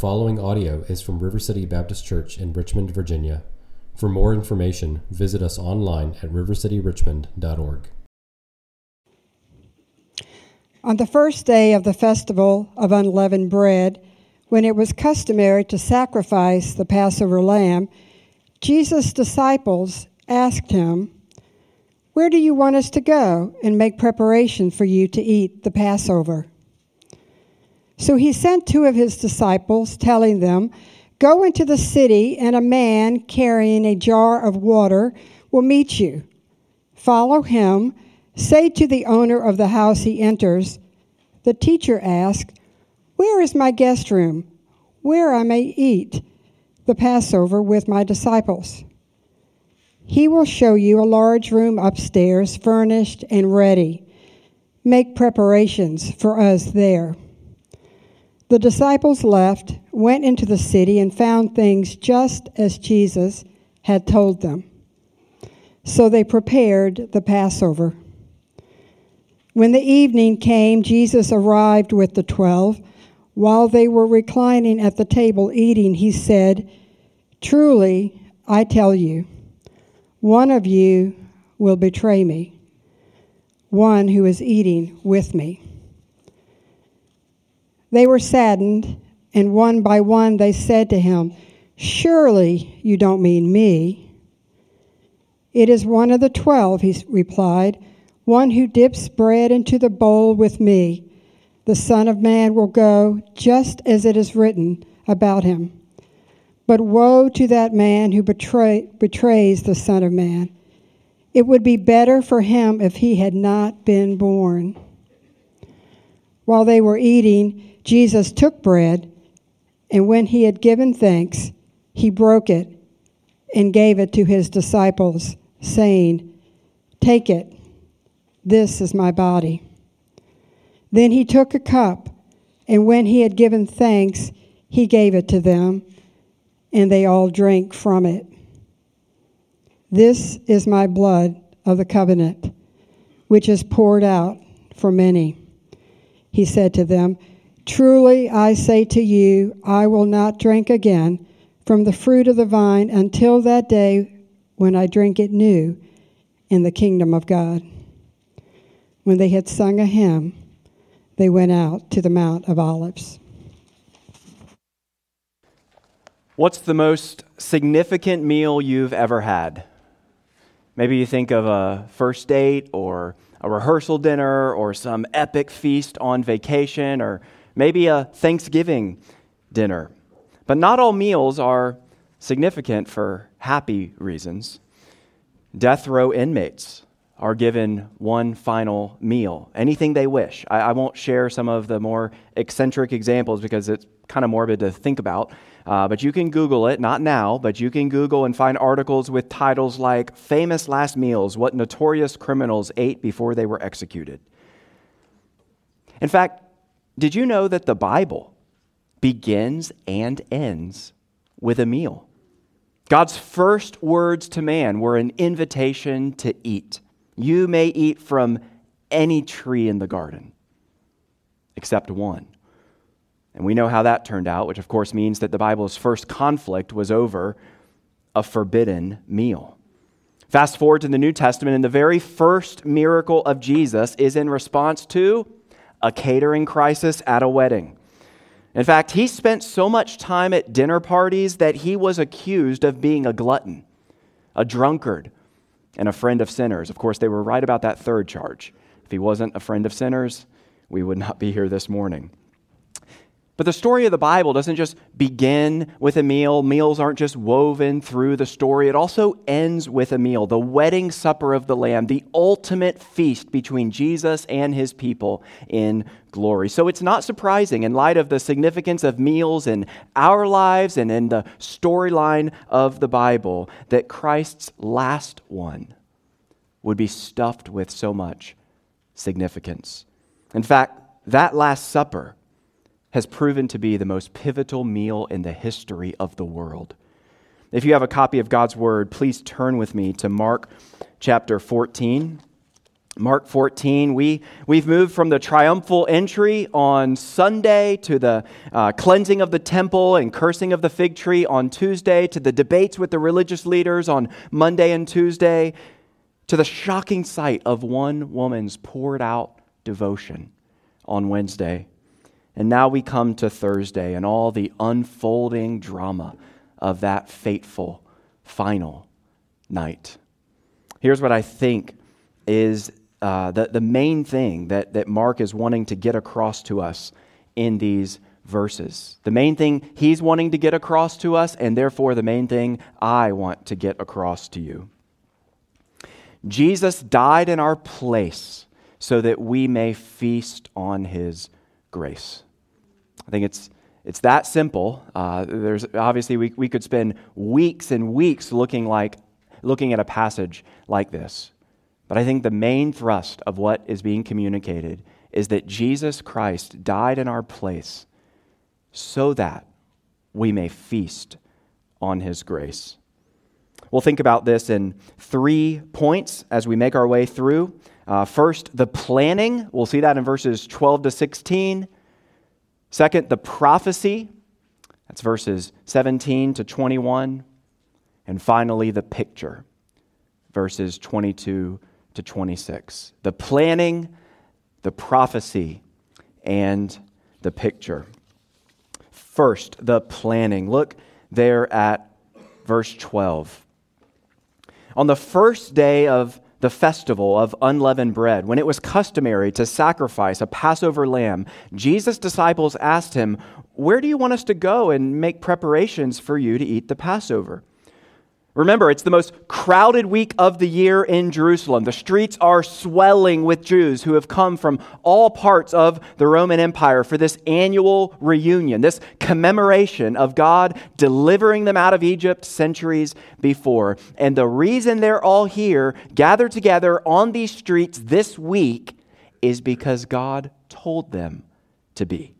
following audio is from River City Baptist Church in Richmond, Virginia. For more information, visit us online at rivercityrichmond.org. On the first day of the festival of unleavened bread, when it was customary to sacrifice the Passover lamb, Jesus' disciples asked him, Where do you want us to go and make preparation for you to eat the Passover? So he sent two of his disciples, telling them, Go into the city, and a man carrying a jar of water will meet you. Follow him. Say to the owner of the house he enters, The teacher asked, Where is my guest room, where I may eat the Passover with my disciples? He will show you a large room upstairs, furnished and ready. Make preparations for us there. The disciples left, went into the city, and found things just as Jesus had told them. So they prepared the Passover. When the evening came, Jesus arrived with the twelve. While they were reclining at the table eating, he said, Truly, I tell you, one of you will betray me, one who is eating with me. They were saddened, and one by one they said to him, Surely you don't mean me. It is one of the twelve, he replied, one who dips bread into the bowl with me. The Son of Man will go just as it is written about him. But woe to that man who betray, betrays the Son of Man. It would be better for him if he had not been born. While they were eating, Jesus took bread, and when he had given thanks, he broke it and gave it to his disciples, saying, Take it, this is my body. Then he took a cup, and when he had given thanks, he gave it to them, and they all drank from it. This is my blood of the covenant, which is poured out for many. He said to them, Truly I say to you, I will not drink again from the fruit of the vine until that day when I drink it new in the kingdom of God. When they had sung a hymn, they went out to the Mount of Olives. What's the most significant meal you've ever had? Maybe you think of a first date or a rehearsal dinner or some epic feast on vacation or maybe a Thanksgiving dinner. But not all meals are significant for happy reasons. Death row inmates are given one final meal, anything they wish. I, I won't share some of the more eccentric examples because it's kind of morbid to think about. Uh, but you can Google it, not now, but you can Google and find articles with titles like Famous Last Meals What Notorious Criminals Ate Before They Were Executed. In fact, did you know that the Bible begins and ends with a meal? God's first words to man were an invitation to eat. You may eat from any tree in the garden, except one. And we know how that turned out, which of course means that the Bible's first conflict was over a forbidden meal. Fast forward to the New Testament, and the very first miracle of Jesus is in response to a catering crisis at a wedding. In fact, he spent so much time at dinner parties that he was accused of being a glutton, a drunkard, and a friend of sinners. Of course, they were right about that third charge. If he wasn't a friend of sinners, we would not be here this morning. But the story of the Bible doesn't just begin with a meal. Meals aren't just woven through the story. It also ends with a meal, the wedding supper of the Lamb, the ultimate feast between Jesus and his people in glory. So it's not surprising, in light of the significance of meals in our lives and in the storyline of the Bible, that Christ's last one would be stuffed with so much significance. In fact, that Last Supper has proven to be the most pivotal meal in the history of the world. If you have a copy of God's Word, please turn with me to Mark chapter 14. Mark 14, we, we've moved from the triumphal entry on Sunday to the uh, cleansing of the temple and cursing of the fig tree on Tuesday to the debates with the religious leaders on Monday and Tuesday to the shocking sight of one woman's poured out devotion on Wednesday. And now we come to Thursday and all the unfolding drama of that fateful final night. Here's what I think is uh, the, the main thing that, that Mark is wanting to get across to us in these verses. The main thing he's wanting to get across to us, and therefore the main thing I want to get across to you. Jesus died in our place so that we may feast on his grace. I think it's, it's that simple. Uh, there's obviously we, we could spend weeks and weeks looking like looking at a passage like this. But I think the main thrust of what is being communicated is that Jesus Christ died in our place so that we may feast on his grace. We'll think about this in three points as we make our way through. Uh, first, the planning. We'll see that in verses 12 to 16. Second, the prophecy. That's verses 17 to 21. And finally, the picture, verses 22 to 26. The planning, the prophecy, and the picture. First, the planning. Look there at verse 12. On the first day of the festival of unleavened bread, when it was customary to sacrifice a Passover lamb, Jesus' disciples asked him, Where do you want us to go and make preparations for you to eat the Passover? Remember, it's the most crowded week of the year in Jerusalem. The streets are swelling with Jews who have come from all parts of the Roman Empire for this annual reunion, this commemoration of God delivering them out of Egypt centuries before. And the reason they're all here, gathered together on these streets this week, is because God told them to be.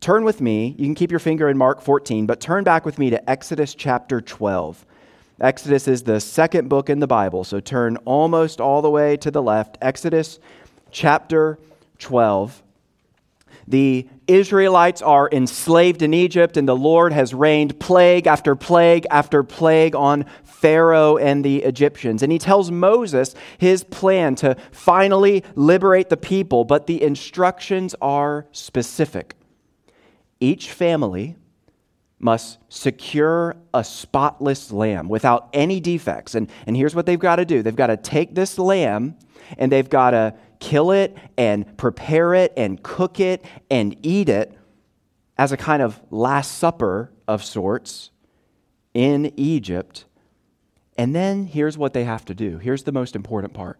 Turn with me, you can keep your finger in Mark 14, but turn back with me to Exodus chapter 12. Exodus is the second book in the Bible, so turn almost all the way to the left. Exodus chapter 12. The Israelites are enslaved in Egypt, and the Lord has rained plague after plague after plague on Pharaoh and the Egyptians. And he tells Moses his plan to finally liberate the people, but the instructions are specific. Each family must secure a spotless lamb without any defects. And, and here's what they've got to do they've got to take this lamb and they've got to kill it and prepare it and cook it and eat it as a kind of Last Supper of sorts in Egypt. And then here's what they have to do. Here's the most important part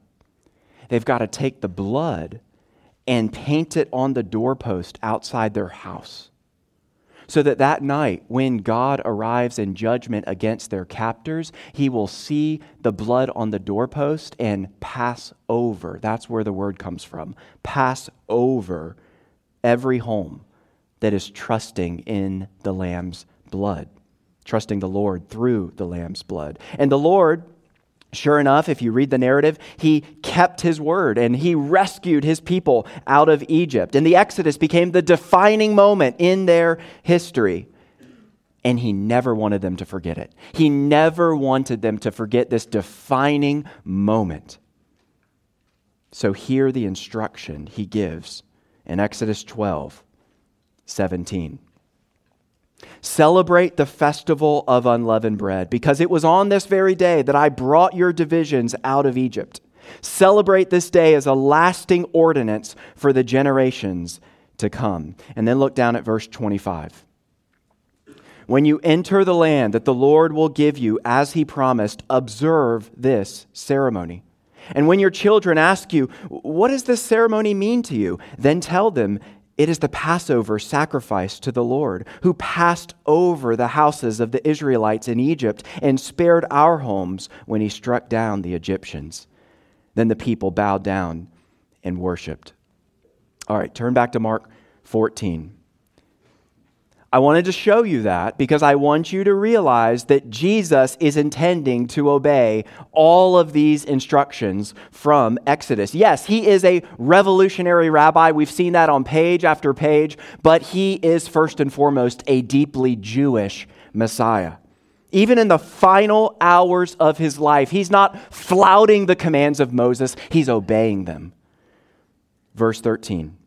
they've got to take the blood and paint it on the doorpost outside their house so that that night, when God arrives in judgment against their captors, he will see the blood on the doorpost and pass over. That's where the word comes from. Pass over every home that is trusting in the Lamb's blood, trusting the Lord through the Lamb's blood. And the Lord Sure enough, if you read the narrative, he kept his word and he rescued his people out of Egypt. And the Exodus became the defining moment in their history. And he never wanted them to forget it. He never wanted them to forget this defining moment. So, hear the instruction he gives in Exodus 12 17. Celebrate the festival of unleavened bread, because it was on this very day that I brought your divisions out of Egypt. Celebrate this day as a lasting ordinance for the generations to come. And then look down at verse 25. When you enter the land that the Lord will give you as he promised, observe this ceremony. And when your children ask you, What does this ceremony mean to you? then tell them it is the Passover sacrifice to the Lord, who passed over the houses of the Israelites in Egypt and spared our homes when he struck down the Egyptians. Then the people bowed down and worshiped. All right, turn back to Mark 14. I wanted to show you that because I want you to realize that Jesus is intending to obey all of these instructions from Exodus. Yes, he is a revolutionary rabbi. We've seen that on page after page, but he is first and foremost a deeply Jewish Messiah. Even in the final hours of his life, he's not flouting the commands of Moses, he's obeying them. Verse 13,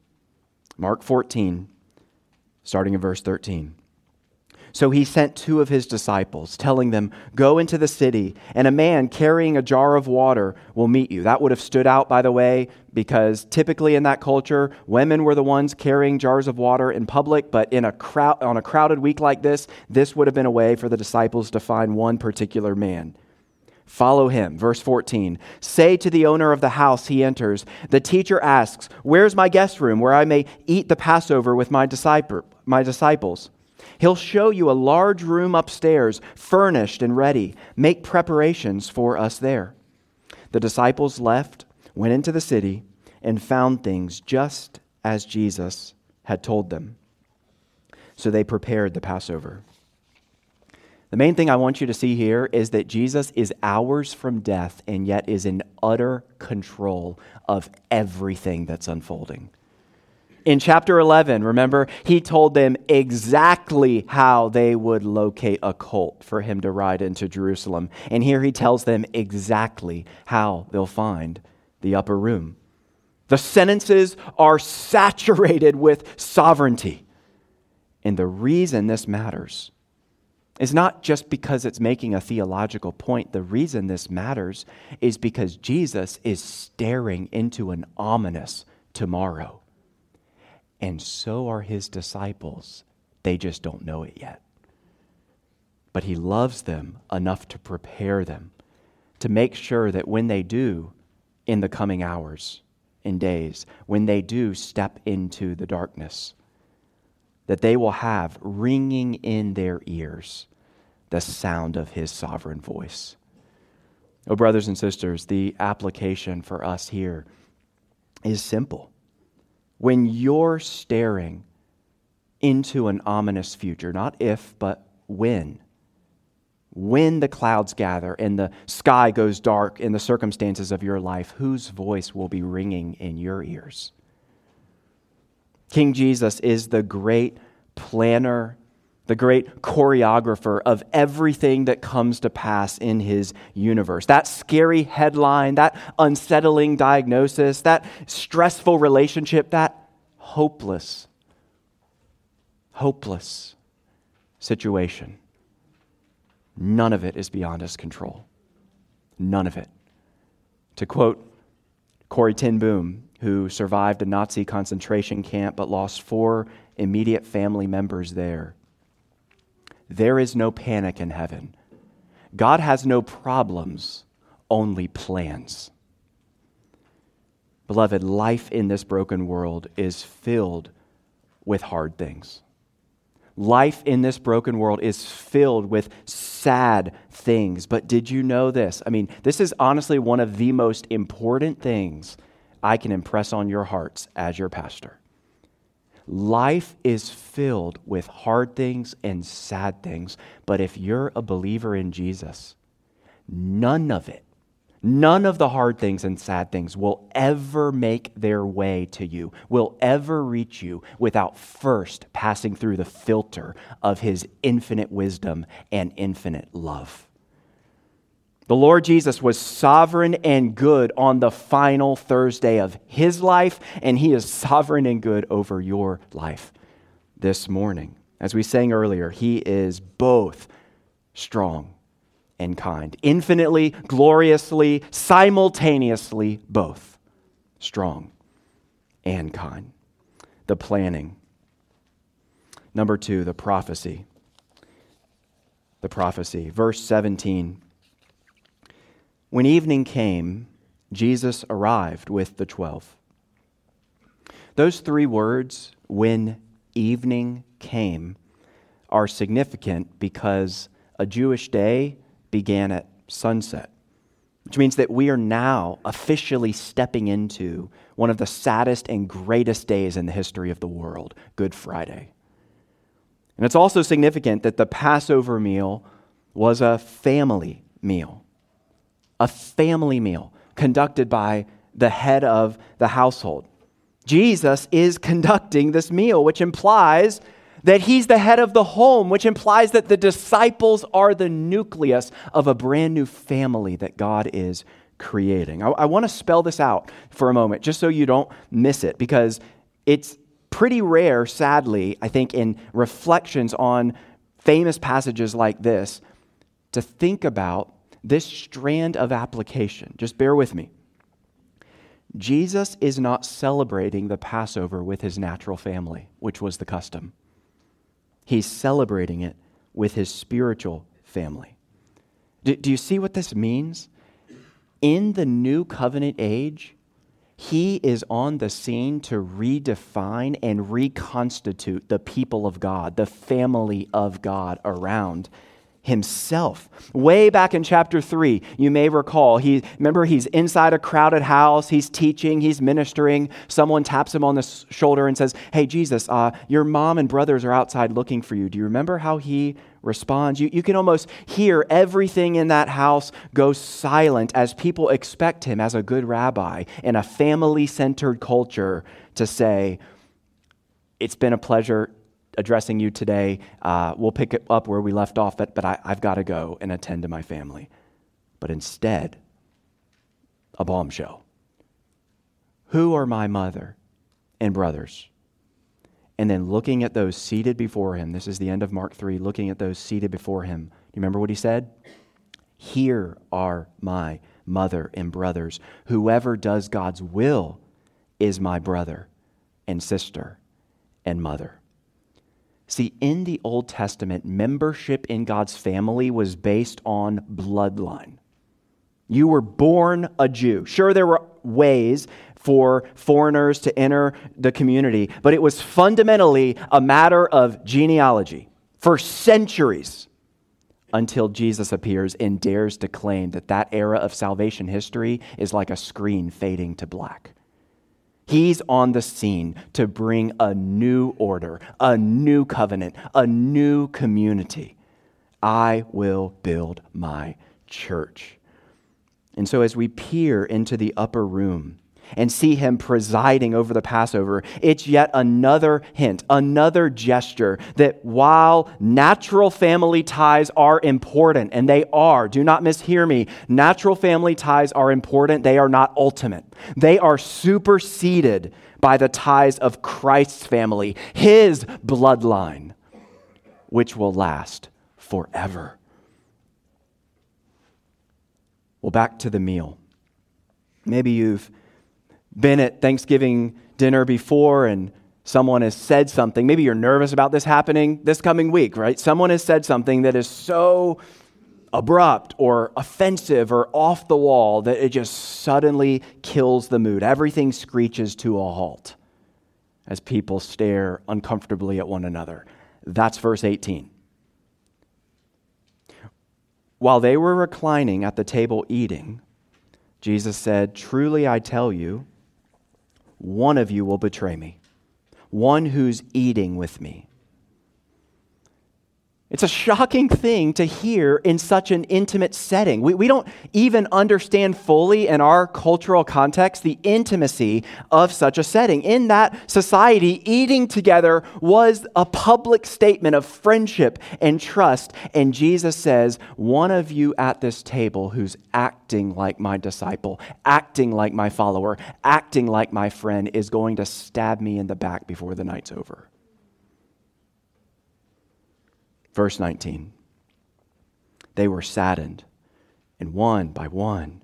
Mark 14 starting in verse 13. So he sent two of his disciples, telling them, Go into the city, and a man carrying a jar of water will meet you. That would have stood out, by the way, because typically in that culture, women were the ones carrying jars of water in public, but in a crowd, on a crowded week like this, this would have been a way for the disciples to find one particular man. Follow him. Verse 14. Say to the owner of the house he enters, The teacher asks, Where's my guest room where I may eat the Passover with my, disciple, my disciples? He'll show you a large room upstairs, furnished and ready. Make preparations for us there. The disciples left, went into the city, and found things just as Jesus had told them. So they prepared the Passover. The main thing I want you to see here is that Jesus is hours from death and yet is in utter control of everything that's unfolding. In chapter 11, remember, he told them exactly how they would locate a colt for him to ride into Jerusalem. And here he tells them exactly how they'll find the upper room. The sentences are saturated with sovereignty. And the reason this matters is not just because it's making a theological point. The reason this matters is because Jesus is staring into an ominous tomorrow. And so are his disciples. They just don't know it yet. But he loves them enough to prepare them, to make sure that when they do, in the coming hours and days, when they do step into the darkness, that they will have ringing in their ears the sound of his sovereign voice. Oh, brothers and sisters, the application for us here is simple. When you're staring into an ominous future, not if, but when, when the clouds gather and the sky goes dark in the circumstances of your life, whose voice will be ringing in your ears? King Jesus is the great planner the great choreographer of everything that comes to pass in his universe. That scary headline, that unsettling diagnosis, that stressful relationship, that hopeless, hopeless situation. None of it is beyond his control. None of it. To quote Corrie ten Boom, who survived a Nazi concentration camp but lost four immediate family members there. There is no panic in heaven. God has no problems, only plans. Beloved, life in this broken world is filled with hard things. Life in this broken world is filled with sad things. But did you know this? I mean, this is honestly one of the most important things I can impress on your hearts as your pastor. Life is filled with hard things and sad things, but if you're a believer in Jesus, none of it, none of the hard things and sad things will ever make their way to you, will ever reach you without first passing through the filter of His infinite wisdom and infinite love. The Lord Jesus was sovereign and good on the final Thursday of his life, and he is sovereign and good over your life this morning. As we sang earlier, he is both strong and kind, infinitely, gloriously, simultaneously, both strong and kind. The planning. Number two, the prophecy. The prophecy. Verse 17. When evening came, Jesus arrived with the twelve. Those three words, when evening came, are significant because a Jewish day began at sunset, which means that we are now officially stepping into one of the saddest and greatest days in the history of the world, Good Friday. And it's also significant that the Passover meal was a family meal, a family meal conducted by the head of the household. Jesus is conducting this meal, which implies that he's the head of the home, which implies that the disciples are the nucleus of a brand new family that God is creating. I, I want to spell this out for a moment, just so you don't miss it, because it's pretty rare, sadly, I think, in reflections on famous passages like this, to think about this strand of application. Just bear with me. Jesus is not celebrating the Passover with his natural family, which was the custom. He's celebrating it with his spiritual family. Do, do you see what this means? In the new covenant age, he is on the scene to redefine and reconstitute the people of God, the family of God around himself. Way back in chapter 3, you may recall, he remember he's inside a crowded house, he's teaching, he's ministering. Someone taps him on the shoulder and says, "Hey Jesus, uh, your mom and brothers are outside looking for you." Do you remember how he responds? You, you can almost hear everything in that house go silent as people expect him as a good rabbi in a family-centered culture to say, "It's been a pleasure addressing you today. Uh, we'll pick it up where we left off, but, but I, I've got to go and attend to my family. But instead, a bombshell. Who are my mother and brothers? And then looking at those seated before him, this is the end of Mark 3, looking at those seated before him. You remember what he said? Here are my mother and brothers. Whoever does God's will is my brother and sister and mother. See, in the Old Testament, membership in God's family was based on bloodline. You were born a Jew. Sure, there were ways for foreigners to enter the community, but it was fundamentally a matter of genealogy for centuries until Jesus appears and dares to claim that that era of salvation history is like a screen fading to black. He's on the scene to bring a new order, a new covenant, a new community. I will build my church. And so, as we peer into the upper room, and see him presiding over the Passover, it's yet another hint, another gesture that while natural family ties are important, and they are, do not mishear me, natural family ties are important, they are not ultimate. They are superseded by the ties of Christ's family, his bloodline, which will last forever. Well, back to the meal. Maybe you've been at Thanksgiving dinner before and someone has said something. Maybe you're nervous about this happening this coming week, right? Someone has said something that is so abrupt or offensive or off the wall that it just suddenly kills the mood. Everything screeches to a halt as people stare uncomfortably at one another. That's verse 18. While they were reclining at the table eating, Jesus said, Truly I tell you, one of you will betray me, one who's eating with me. It's a shocking thing to hear in such an intimate setting. We, we don't even understand fully in our cultural context the intimacy of such a setting. In that society, eating together was a public statement of friendship and trust. And Jesus says, One of you at this table who's acting like my disciple, acting like my follower, acting like my friend, is going to stab me in the back before the night's over. Verse 19 They were saddened, and one by one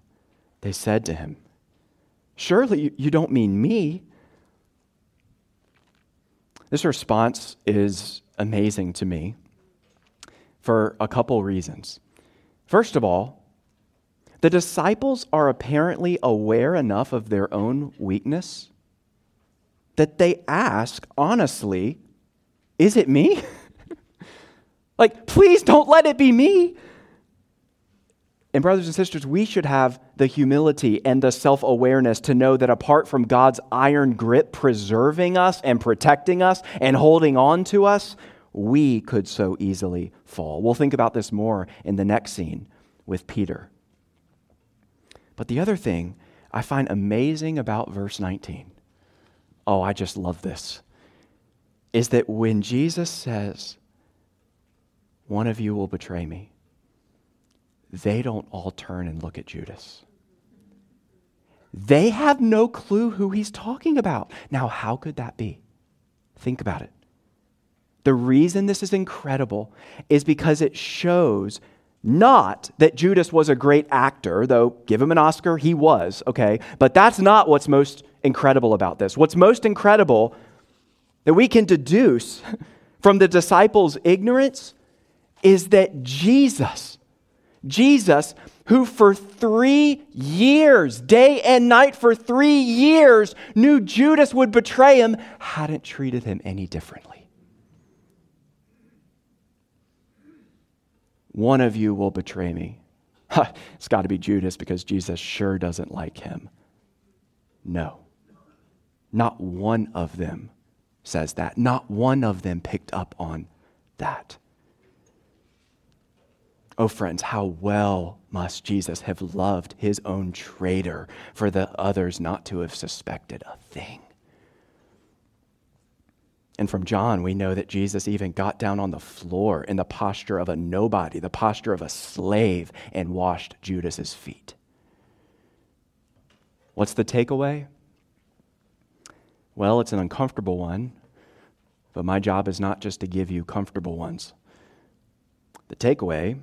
they said to him, Surely you don't mean me. This response is amazing to me for a couple reasons. First of all, the disciples are apparently aware enough of their own weakness that they ask honestly, Is it me? Like, please don't let it be me. And, brothers and sisters, we should have the humility and the self awareness to know that apart from God's iron grip preserving us and protecting us and holding on to us, we could so easily fall. We'll think about this more in the next scene with Peter. But the other thing I find amazing about verse 19, oh, I just love this, is that when Jesus says, One of you will betray me, they don't all turn and look at Judas. They have no clue who he's talking about. Now, how could that be? Think about it. The reason this is incredible is because it shows not that Judas was a great actor, though give him an Oscar, he was, okay? But that's not what's most incredible about this. What's most incredible that we can deduce from the disciples' ignorance is that Jesus, Jesus, who for three years, day and night for three years, knew Judas would betray him, hadn't treated him any differently. One of you will betray me. it's got to be Judas because Jesus sure doesn't like him. No. Not one of them says that. Not one of them picked up on that. Oh, friends, how well must Jesus have loved his own traitor for the others not to have suspected a thing? And from John, we know that Jesus even got down on the floor in the posture of a nobody, the posture of a slave, and washed Judas's feet. What's the takeaway? Well, it's an uncomfortable one, but my job is not just to give you comfortable ones. The takeaway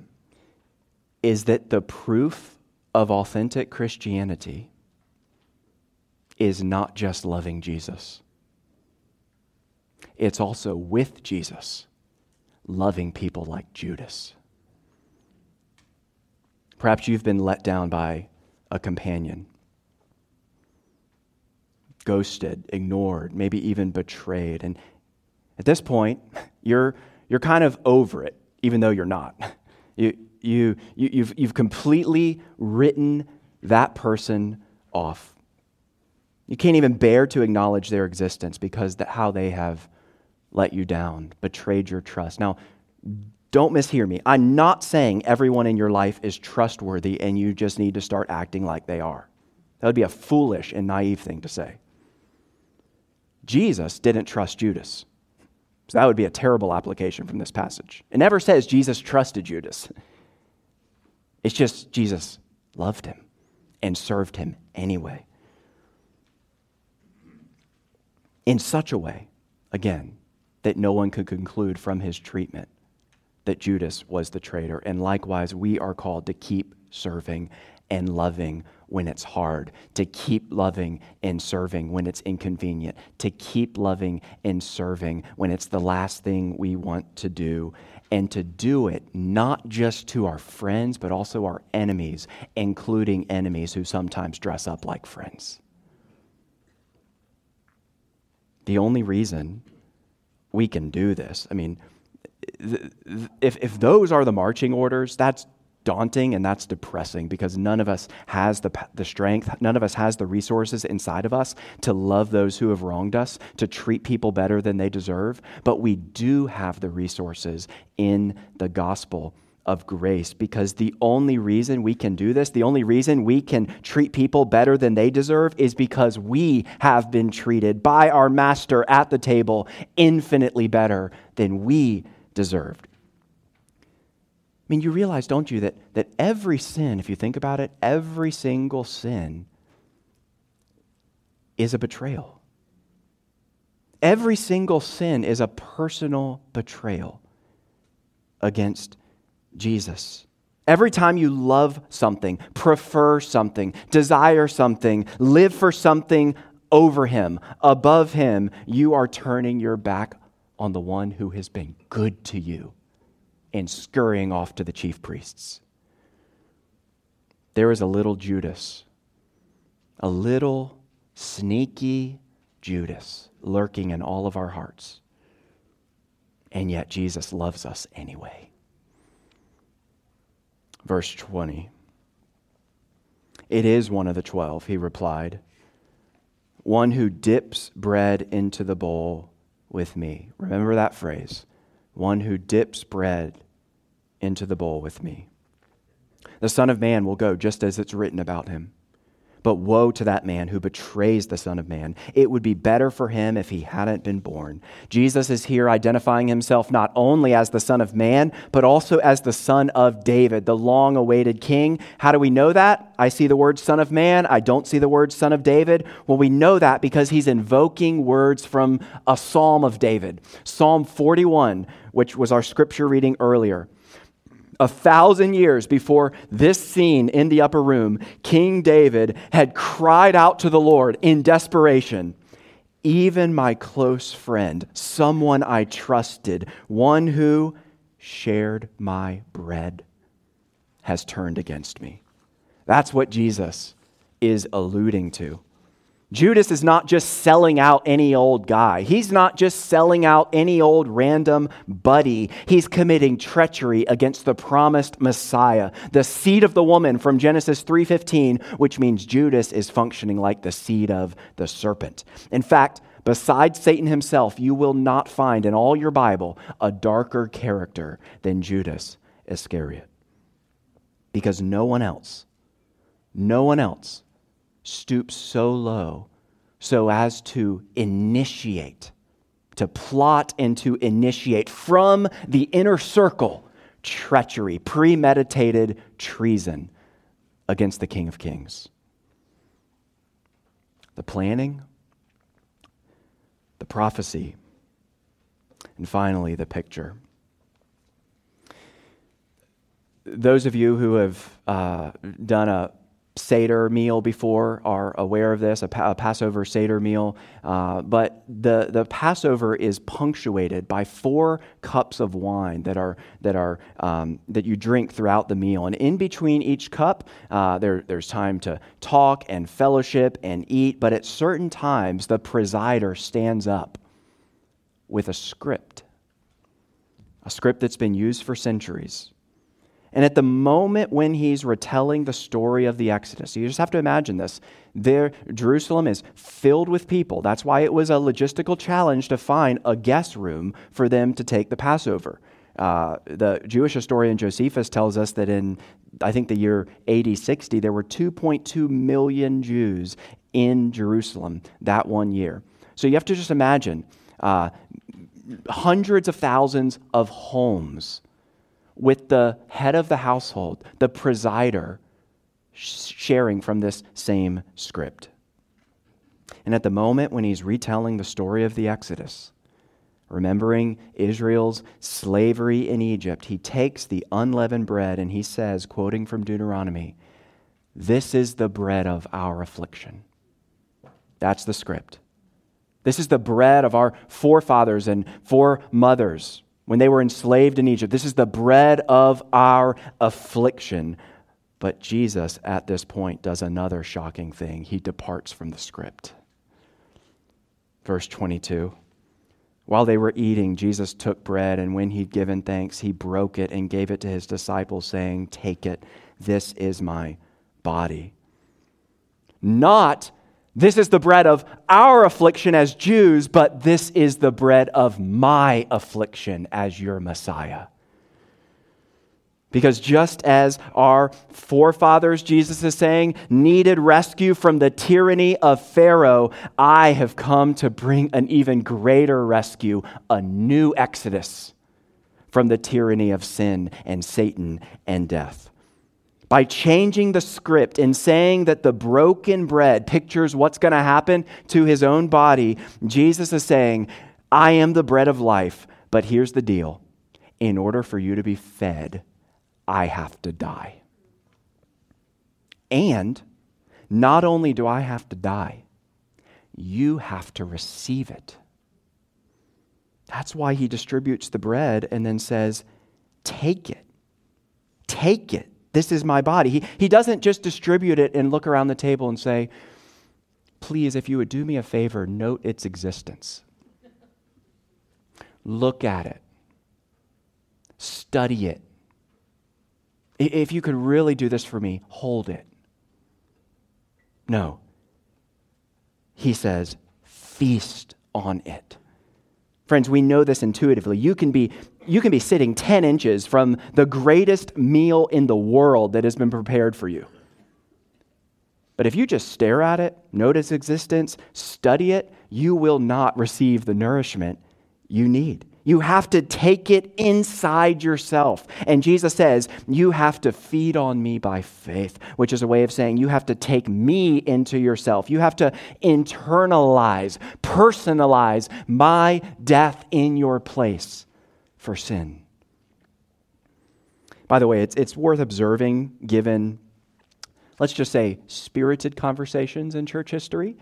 is that the proof of authentic Christianity is not just loving Jesus it's also with Jesus, loving people like Judas. Perhaps you've been let down by a companion, ghosted, ignored, maybe even betrayed. And at this point, you're, you're kind of over it, even though you're not. You, you, you, you've, you've completely written that person off. You can't even bear to acknowledge their existence because that how they have let you down, betrayed your trust. Now, don't mishear me. I'm not saying everyone in your life is trustworthy and you just need to start acting like they are. That would be a foolish and naive thing to say. Jesus didn't trust Judas. So that would be a terrible application from this passage. It never says Jesus trusted Judas. It's just Jesus loved him and served him anyway. In such a way, again, that no one could conclude from his treatment that Judas was the traitor. And likewise, we are called to keep serving and loving when it's hard, to keep loving and serving when it's inconvenient, to keep loving and serving when it's the last thing we want to do, and to do it not just to our friends, but also our enemies, including enemies who sometimes dress up like friends. The only reason we can do this. I mean, if, if those are the marching orders, that's daunting and that's depressing because none of us has the, the strength, none of us has the resources inside of us to love those who have wronged us, to treat people better than they deserve. But we do have the resources in the gospel of grace because the only reason we can do this, the only reason we can treat people better than they deserve is because we have been treated by our master at the table infinitely better than we deserved. Mean, you realize, don't you, that, that every sin, if you think about it, every single sin is a betrayal. Every single sin is a personal betrayal against Jesus. Every time you love something, prefer something, desire something, live for something over Him, above Him, you are turning your back on the one who has been good to you and scurrying off to the chief priests. There is a little Judas, a little sneaky Judas lurking in all of our hearts. And yet Jesus loves us anyway verse 20. It is one of the twelve, he replied, one who dips bread into the bowl with me. Remember that phrase one who dips bread into the bowl with me. The Son of Man will go just as it's written about him. But woe to that man who betrays the Son of Man. It would be better for him if he hadn't been born. Jesus is here identifying himself not only as the Son of Man, but also as the Son of David, the long awaited King. How do we know that? I see the word Son of Man. I don't see the word Son of David. Well, we know that because he's invoking words from a Psalm of David, Psalm 41, which was our scripture reading earlier. A thousand years before this scene in the upper room, King David had cried out to the Lord in desperation Even my close friend, someone I trusted, one who shared my bread, has turned against me. That's what Jesus is alluding to. Judas is not just selling out any old guy. He's not just selling out any old random buddy. He's committing treachery against the promised Messiah, the seed of the woman from Genesis 3:15, which means Judas is functioning like the seed of the serpent. In fact, besides Satan himself, you will not find in all your Bible a darker character than Judas Iscariot. Because no one else, no one else stoop so low so as to initiate, to plot and to initiate from the inner circle treachery, premeditated treason against the King of Kings. The planning, the prophecy, and finally the picture. Those of you who have uh, done a Seder meal before are aware of this, a, pa- a Passover Seder meal. Uh, but the, the Passover is punctuated by four cups of wine that, are, that, are, um, that you drink throughout the meal. And in between each cup, uh, there, there's time to talk and fellowship and eat. But at certain times, the presider stands up with a script, a script that's been used for centuries and at the moment when he's retelling the story of the Exodus, you just have to imagine this. There, Jerusalem is filled with people. That's why it was a logistical challenge to find a guest room for them to take the Passover. Uh, the Jewish historian Josephus tells us that in, I think, the year AD 60, there were 2.2 million Jews in Jerusalem that one year. So you have to just imagine uh, hundreds of thousands of homes with the head of the household, the presider, sharing from this same script. And at the moment when he's retelling the story of the Exodus, remembering Israel's slavery in Egypt, he takes the unleavened bread and he says, quoting from Deuteronomy, This is the bread of our affliction. That's the script. This is the bread of our forefathers and foremothers when they were enslaved in Egypt. This is the bread of our affliction. But Jesus, at this point, does another shocking thing. He departs from the script. Verse 22 While they were eating, Jesus took bread, and when he'd given thanks, he broke it and gave it to his disciples, saying, Take it, this is my body. Not this is the bread of our affliction as Jews, but this is the bread of my affliction as your Messiah. Because just as our forefathers, Jesus is saying, needed rescue from the tyranny of Pharaoh, I have come to bring an even greater rescue, a new exodus from the tyranny of sin and Satan and death by changing the script and saying that the broken bread pictures what's going to happen to his own body, Jesus is saying, I am the bread of life, but here's the deal. In order for you to be fed, I have to die. And not only do I have to die, you have to receive it. That's why he distributes the bread and then says, Take it. Take it. This is my body. He, he doesn't just distribute it and look around the table and say, Please, if you would do me a favor, note its existence. Look at it, study it. If you could really do this for me, hold it. No. He says, feast on it. Friends, we know this intuitively. You can be you can be sitting 10 inches from the greatest meal in the world that has been prepared for you. But if you just stare at it, note its existence, study it, you will not receive the nourishment you need. You have to take it inside yourself. And Jesus says, You have to feed on me by faith, which is a way of saying you have to take me into yourself. You have to internalize, personalize my death in your place for sin. By the way, it's, it's worth observing, given, let's just say, spirited conversations in church history,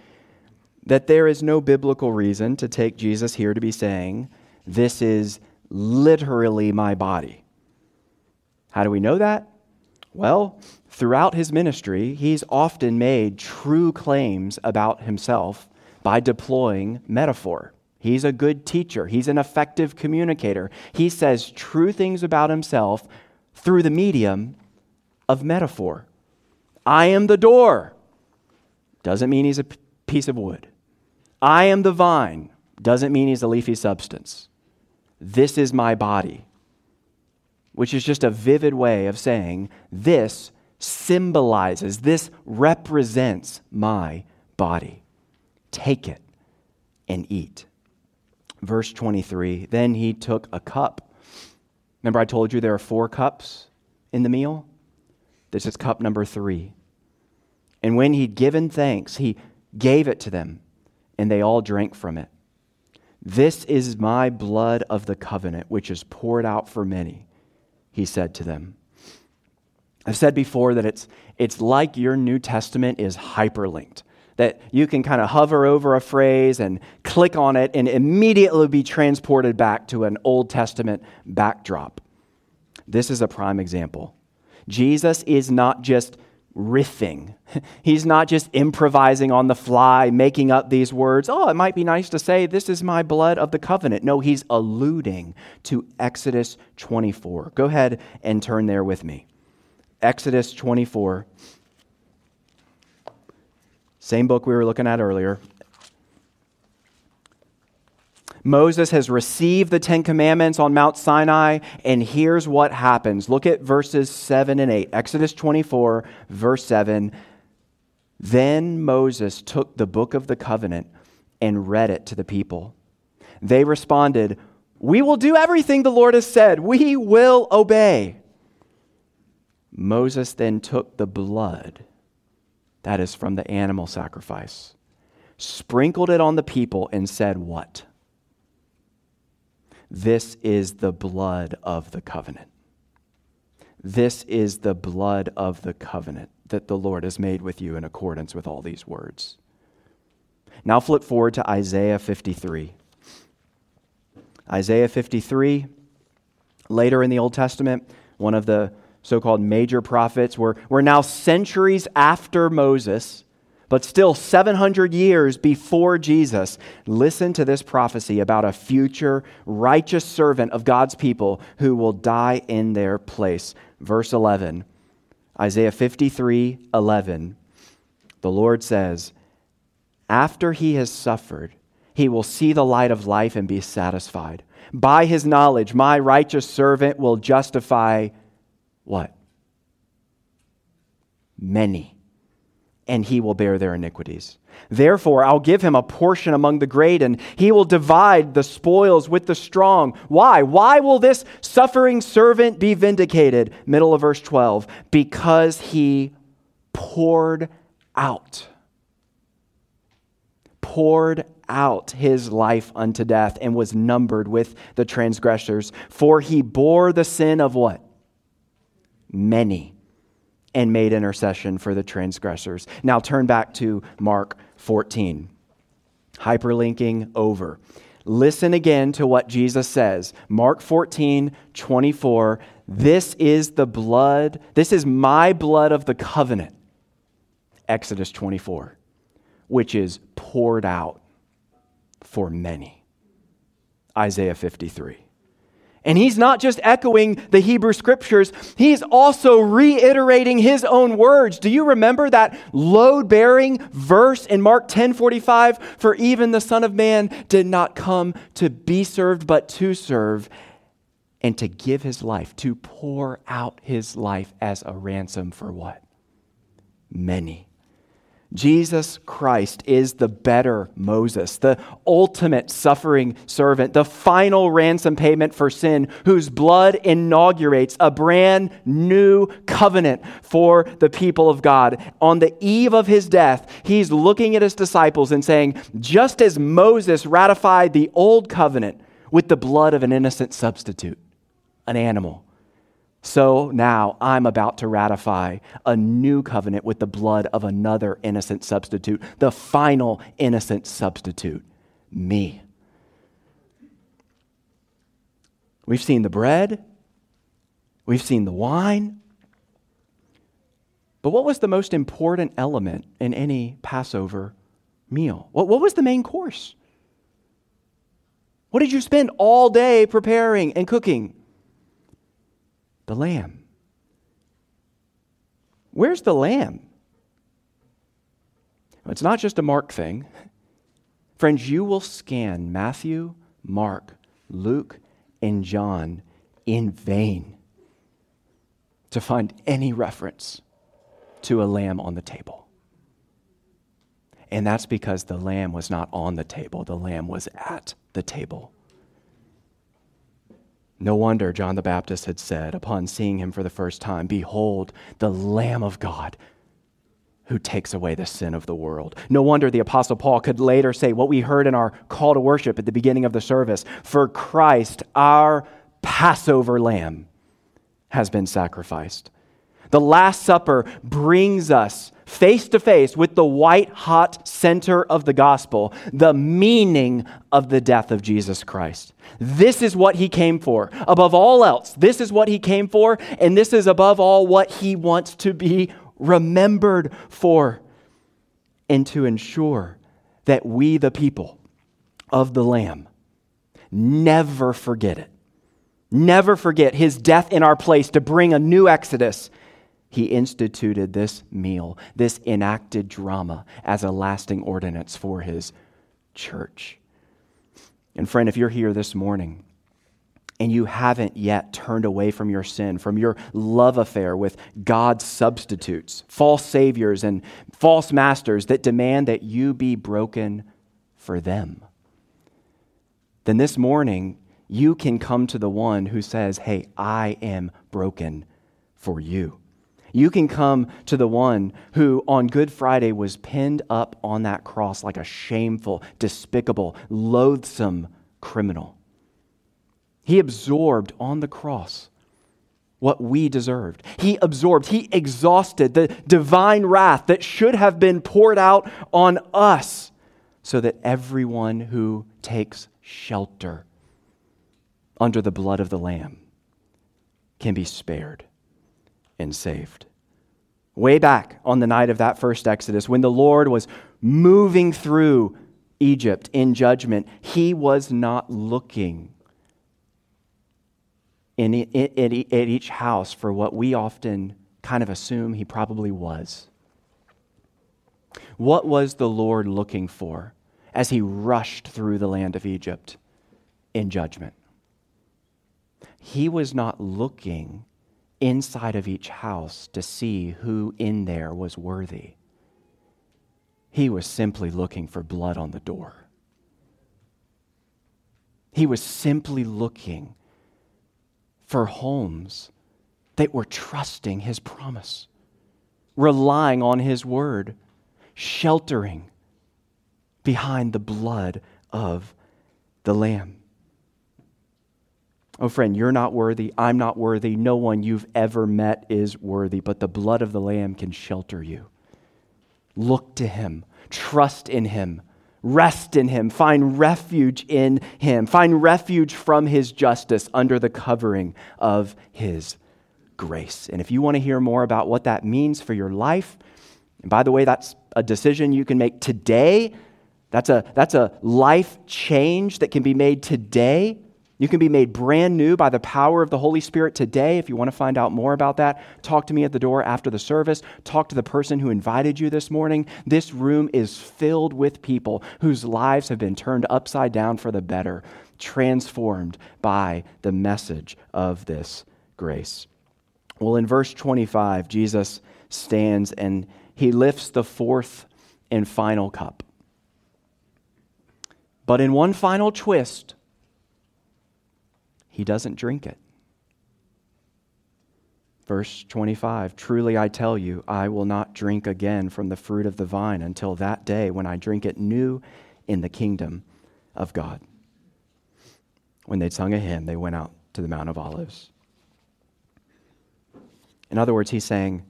that there is no biblical reason to take Jesus here to be saying, this is literally my body. How do we know that? Well, throughout his ministry, he's often made true claims about himself by deploying metaphor. He's a good teacher, he's an effective communicator. He says true things about himself through the medium of metaphor. I am the door. Doesn't mean he's a piece of wood. I am the vine. Doesn't mean he's a leafy substance. This is my body, which is just a vivid way of saying this symbolizes, this represents my body. Take it and eat. Verse 23 Then he took a cup. Remember, I told you there are four cups in the meal? This is cup number three. And when he'd given thanks, he gave it to them, and they all drank from it. This is my blood of the covenant, which is poured out for many, he said to them. I've said before that it's, it's like your New Testament is hyperlinked, that you can kind of hover over a phrase and click on it and immediately be transported back to an Old Testament backdrop. This is a prime example. Jesus is not just riffing. He's not just improvising on the fly, making up these words. Oh, it might be nice to say, This is my blood of the covenant. No, he's alluding to Exodus 24. Go ahead and turn there with me. Exodus 24. Same book we were looking at earlier. Moses has received the Ten Commandments on Mount Sinai, and here's what happens. Look at verses 7 and 8. Exodus 24, verse 7. Then Moses took the book of the covenant and read it to the people. They responded, We will do everything the Lord has said, we will obey. Moses then took the blood, that is from the animal sacrifice, sprinkled it on the people, and said, What? This is the blood of the covenant. This is the blood of the covenant that the Lord has made with you in accordance with all these words. Now flip forward to Isaiah 53. Isaiah 53, later in the Old Testament, one of the so called major prophets. We're, we're now centuries after Moses but still 700 years before Jesus, listen to this prophecy about a future righteous servant of God's people who will die in their place. Verse 11, Isaiah 53 11. The Lord says, After he has suffered, he will see the light of life and be satisfied. By his knowledge, my righteous servant will justify what? Many and he will bear their iniquities. Therefore, I'll give him a portion among the great, and he will divide the spoils with the strong. Why? Why will this suffering servant be vindicated? Middle of verse 12. Because he poured out. Poured out his life unto death and was numbered with the transgressors. For he bore the sin of what? Many and made intercession for the transgressors. Now turn back to Mark 14. Hyperlinking over. Listen again to what Jesus says. Mark 14, 24. This is the blood, this is my blood of the covenant. Exodus 24, which is poured out for many. Isaiah 53. And he's not just echoing the Hebrew scriptures, he's also reiterating his own words. Do you remember that load bearing verse in Mark 10 45? For even the Son of Man did not come to be served, but to serve and to give his life, to pour out his life as a ransom for what? Many. Jesus Christ is the better Moses, the ultimate suffering servant, the final ransom payment for sin, whose blood inaugurates a brand new covenant for the people of God. On the eve of his death, he's looking at his disciples and saying, Just as Moses ratified the old covenant with the blood of an innocent substitute, an animal so now I'm about to ratify a new covenant with the blood of another innocent substitute, the final innocent substitute, me. We've seen the bread, we've seen the wine. But what was the most important element in any Passover meal? What, what was the main course? What did you spend all day preparing and cooking? The lamb. Where's the lamb? It's not just a Mark thing. Friends, you will scan Matthew, Mark, Luke, and John in vain to find any reference to a lamb on the table. And that's because the lamb was not on the table, the lamb was at the table. No wonder John the Baptist had said, upon seeing him for the first time, Behold, the Lamb of God who takes away the sin of the world. No wonder the Apostle Paul could later say what we heard in our call to worship at the beginning of the service For Christ, our Passover lamb, has been sacrificed. The Last Supper brings us face to face with the white hot center of the gospel, the meaning of the death of Jesus Christ. This is what he came for. Above all else, this is what he came for, and this is above all what he wants to be remembered for, and to ensure that we, the people of the Lamb, never forget it. Never forget his death in our place to bring a new exodus he instituted this meal, this enacted drama, as a lasting ordinance for his church. And friend, if you're here this morning and you haven't yet turned away from your sin, from your love affair with God's substitutes, false saviors, and false masters that demand that you be broken for them, then this morning you can come to the one who says, Hey, I am broken for you. You can come to the one who on Good Friday was pinned up on that cross like a shameful, despicable, loathsome criminal. He absorbed on the cross what we deserved. He absorbed, he exhausted the divine wrath that should have been poured out on us so that everyone who takes shelter under the blood of the Lamb can be spared and saved. Way back on the night of that first Exodus, when the Lord was moving through Egypt in judgment, he was not looking in, in, in, at each house for what we often kind of assume he probably was. What was the Lord looking for as he rushed through the land of Egypt in judgment? He was not looking inside of each house to see who in there was worthy. He was simply looking for blood on the door. He was simply looking for homes that were trusting his promise, relying on his word, sheltering behind the blood of the Lamb. Oh, friend, you're not worthy. I'm not worthy. No one you've ever met is worthy, but the blood of the Lamb can shelter you. Look to Him, trust in Him, rest in Him, find refuge in Him, find refuge from His justice under the covering of His grace. And if you want to hear more about what that means for your life, and by the way, that's a decision you can make today. That's a, that's a life change that can be made today You can be made brand new by the power of the Holy Spirit today. If you want to find out more about that, talk to me at the door after the service. Talk to the person who invited you this morning. This room is filled with people whose lives have been turned upside down for the better, transformed by the message of this grace. Well, in verse 25, Jesus stands and he lifts the fourth and final cup. But in one final twist, he doesn't drink it. Verse 25 Truly I tell you, I will not drink again from the fruit of the vine until that day when I drink it new in the kingdom of God. When they'd sung a hymn, they went out to the Mount of Olives. In other words, he's saying,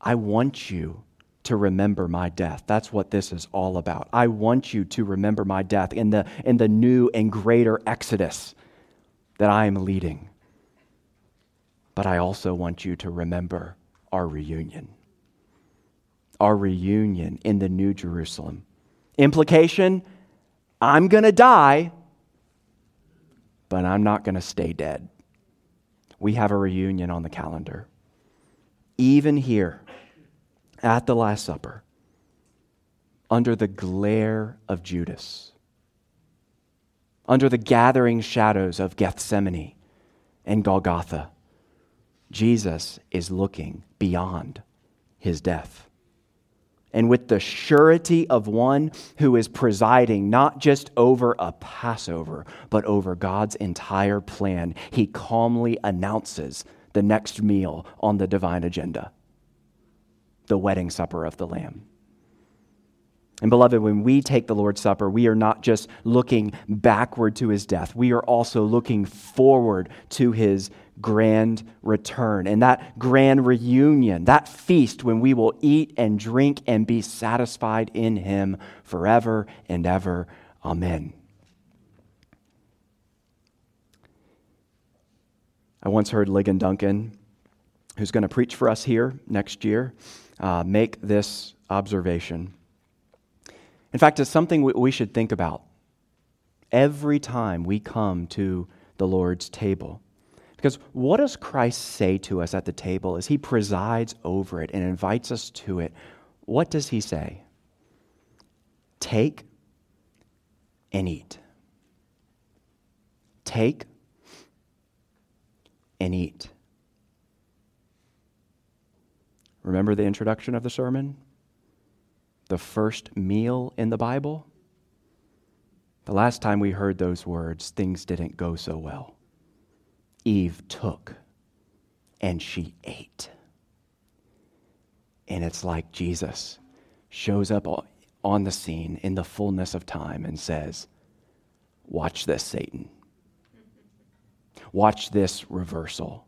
I want you to remember my death. That's what this is all about. I want you to remember my death in the, in the new and greater Exodus that I am leading. But I also want you to remember our reunion. Our reunion in the New Jerusalem. Implication I'm going to die, but I'm not going to stay dead. We have a reunion on the calendar. Even here at the Last Supper, under the glare of Judas under the gathering shadows of Gethsemane and Golgotha, Jesus is looking beyond his death. And with the surety of one who is presiding not just over a Passover, but over God's entire plan, he calmly announces the next meal on the divine agenda the wedding supper of the Lamb. And beloved, when we take the Lord's Supper, we are not just looking backward to his death, we are also looking forward to his grand return. And that grand reunion, that feast when we will eat and drink and be satisfied in him forever and ever. Amen. I once heard Ligon Duncan, who's going to preach for us here next year, uh, make this observation. In fact, it's something we should think about every time we come to the Lord's table. Because what does Christ say to us at the table as he presides over it and invites us to it? What does he say? Take and eat. Take and eat. Remember the introduction of the sermon? The first meal in the Bible, the last time we heard those words, things didn't go so well. Eve took and she ate. And it's like Jesus shows up on the scene in the fullness of time and says, Watch this, Satan. Watch this reversal.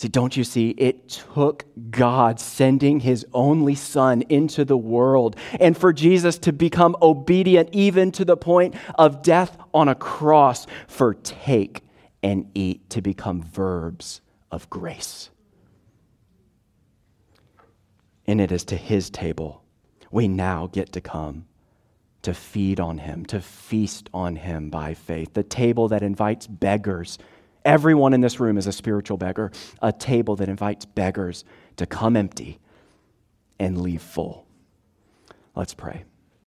See, don't you see? It took God sending his only son into the world and for Jesus to become obedient even to the point of death on a cross for take and eat to become verbs of grace. And it is to his table we now get to come to feed on him, to feast on him by faith. The table that invites beggars Everyone in this room is a spiritual beggar, a table that invites beggars to come empty and leave full. Let's pray.